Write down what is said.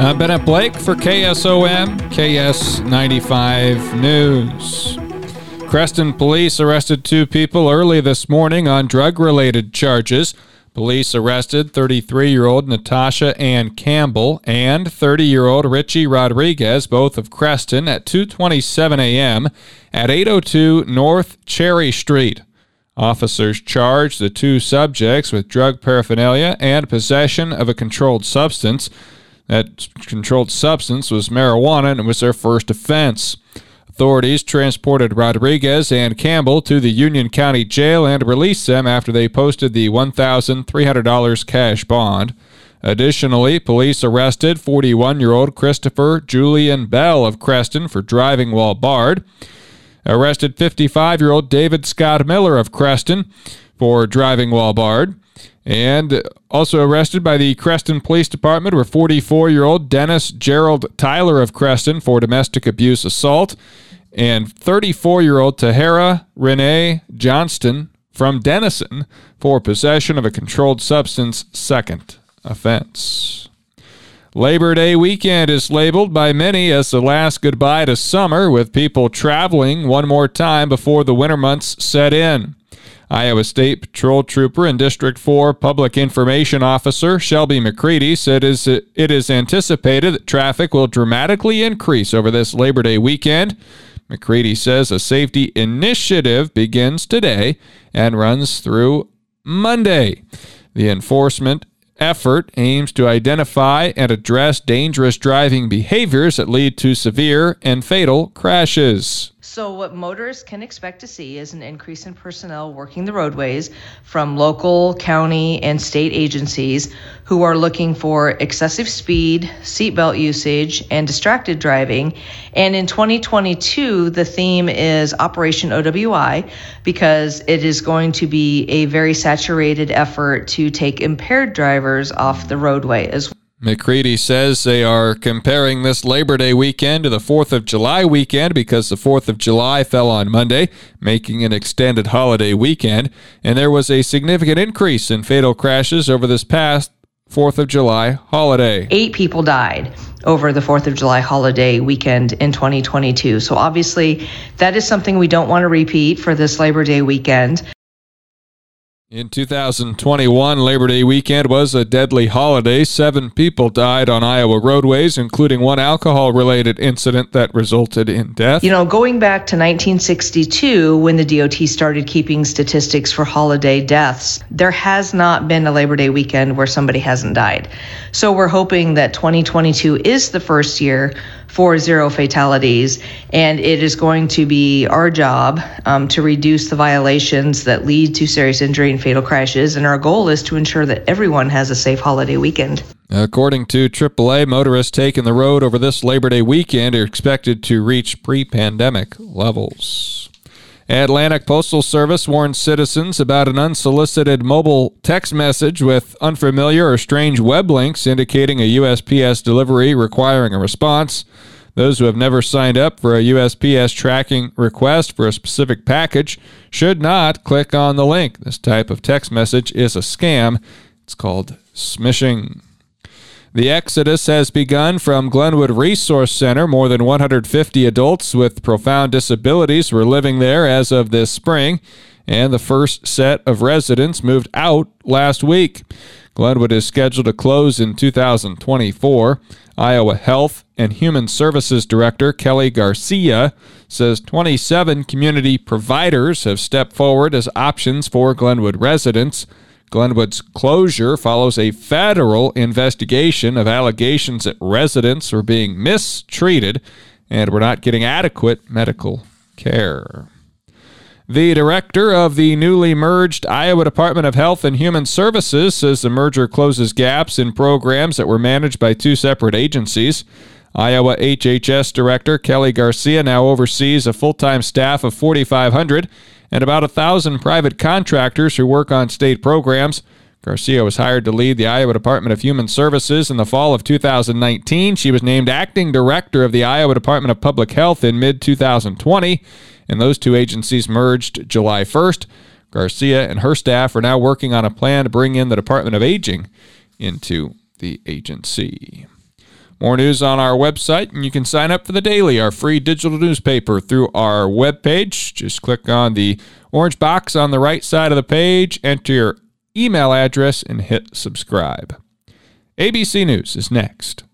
I'm Bennett Blake for KSOM, KS95 News. Creston police arrested two people early this morning on drug related charges. Police arrested 33 year old Natasha Ann Campbell and 30 year old Richie Rodriguez, both of Creston, at 2:27 a.m. at 802 North Cherry Street. Officers charged the two subjects with drug paraphernalia and possession of a controlled substance. That controlled substance was marijuana and it was their first offense. Authorities transported Rodriguez and Campbell to the Union County Jail and released them after they posted the $1,300 cash bond. Additionally, police arrested 41 year old Christopher Julian Bell of Creston for driving while barred. Arrested 55 year old David Scott Miller of Creston for driving while barred. And also arrested by the Creston Police Department were 44 year old Dennis Gerald Tyler of Creston for domestic abuse assault and 34 year old Tahara Renee Johnston from Denison for possession of a controlled substance, second offense. Labor Day weekend is labeled by many as the last goodbye to summer, with people traveling one more time before the winter months set in. Iowa State Patrol Trooper and District 4 Public Information Officer Shelby McCready said it is anticipated that traffic will dramatically increase over this Labor Day weekend. McCready says a safety initiative begins today and runs through Monday. The enforcement effort aims to identify and address dangerous driving behaviors that lead to severe and fatal crashes. So, what motorists can expect to see is an increase in personnel working the roadways from local, county, and state agencies who are looking for excessive speed, seatbelt usage, and distracted driving. And in 2022, the theme is Operation OWI because it is going to be a very saturated effort to take impaired drivers off the roadway as well. McCready says they are comparing this Labor Day weekend to the 4th of July weekend because the 4th of July fell on Monday, making an extended holiday weekend, and there was a significant increase in fatal crashes over this past 4th of July holiday. Eight people died over the 4th of July holiday weekend in 2022. So obviously, that is something we don't want to repeat for this Labor Day weekend. In 2021, Labor Day weekend was a deadly holiday. Seven people died on Iowa roadways, including one alcohol related incident that resulted in death. You know, going back to 1962, when the DOT started keeping statistics for holiday deaths, there has not been a Labor Day weekend where somebody hasn't died. So we're hoping that 2022 is the first year for zero fatalities. And it is going to be our job um, to reduce the violations that lead to serious injury and fatal crashes. And our goal is to ensure that everyone has a safe holiday weekend. According to AAA, motorists taking the road over this Labor Day weekend are expected to reach pre pandemic levels. Atlantic Postal Service warns citizens about an unsolicited mobile text message with unfamiliar or strange web links indicating a USPS delivery requiring a response. Those who have never signed up for a USPS tracking request for a specific package should not click on the link. This type of text message is a scam. It's called smishing. The exodus has begun from Glenwood Resource Center. More than 150 adults with profound disabilities were living there as of this spring, and the first set of residents moved out last week. Glenwood is scheduled to close in 2024. Iowa Health and Human Services Director Kelly Garcia says 27 community providers have stepped forward as options for Glenwood residents. Glenwood's closure follows a federal investigation of allegations that residents were being mistreated and were not getting adequate medical care. The director of the newly merged Iowa Department of Health and Human Services says the merger closes gaps in programs that were managed by two separate agencies. Iowa HHS Director Kelly Garcia now oversees a full time staff of 4,500 and about a thousand private contractors who work on state programs. Garcia was hired to lead the Iowa Department of Human Services in the fall of 2019. She was named acting director of the Iowa Department of Public Health in mid 2020, and those two agencies merged July 1st. Garcia and her staff are now working on a plan to bring in the Department of Aging into the agency. More news on our website, and you can sign up for the daily, our free digital newspaper, through our webpage. Just click on the orange box on the right side of the page, enter your email address, and hit subscribe. ABC News is next.